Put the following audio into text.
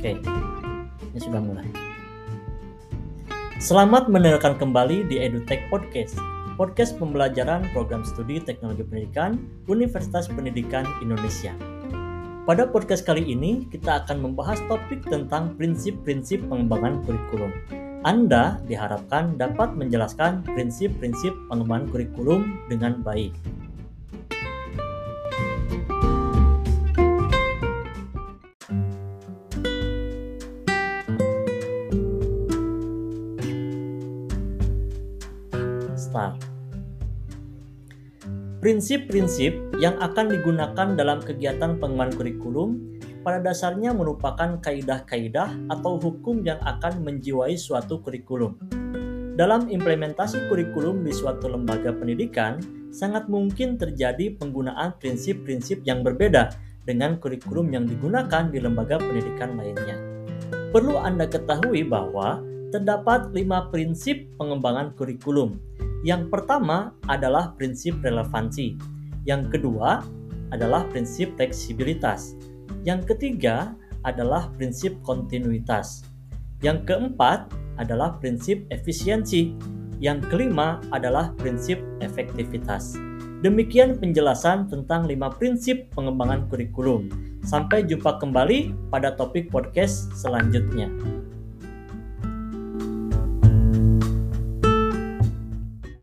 Oke, ini sudah mulai. Selamat mendengarkan kembali di EduTech Podcast, podcast pembelajaran program studi teknologi pendidikan Universitas Pendidikan Indonesia. Pada podcast kali ini, kita akan membahas topik tentang prinsip-prinsip pengembangan kurikulum. Anda diharapkan dapat menjelaskan prinsip-prinsip pengembangan kurikulum dengan baik. Start. Prinsip-prinsip yang akan digunakan dalam kegiatan pengembangan kurikulum pada dasarnya merupakan kaidah-kaidah atau hukum yang akan menjiwai suatu kurikulum. Dalam implementasi kurikulum di suatu lembaga pendidikan, sangat mungkin terjadi penggunaan prinsip-prinsip yang berbeda dengan kurikulum yang digunakan di lembaga pendidikan lainnya. Perlu Anda ketahui bahwa terdapat lima prinsip pengembangan kurikulum yang pertama adalah prinsip relevansi, yang kedua adalah prinsip fleksibilitas, yang ketiga adalah prinsip kontinuitas, yang keempat adalah prinsip efisiensi, yang kelima adalah prinsip efektivitas. Demikian penjelasan tentang lima prinsip pengembangan kurikulum. Sampai jumpa kembali pada topik podcast selanjutnya.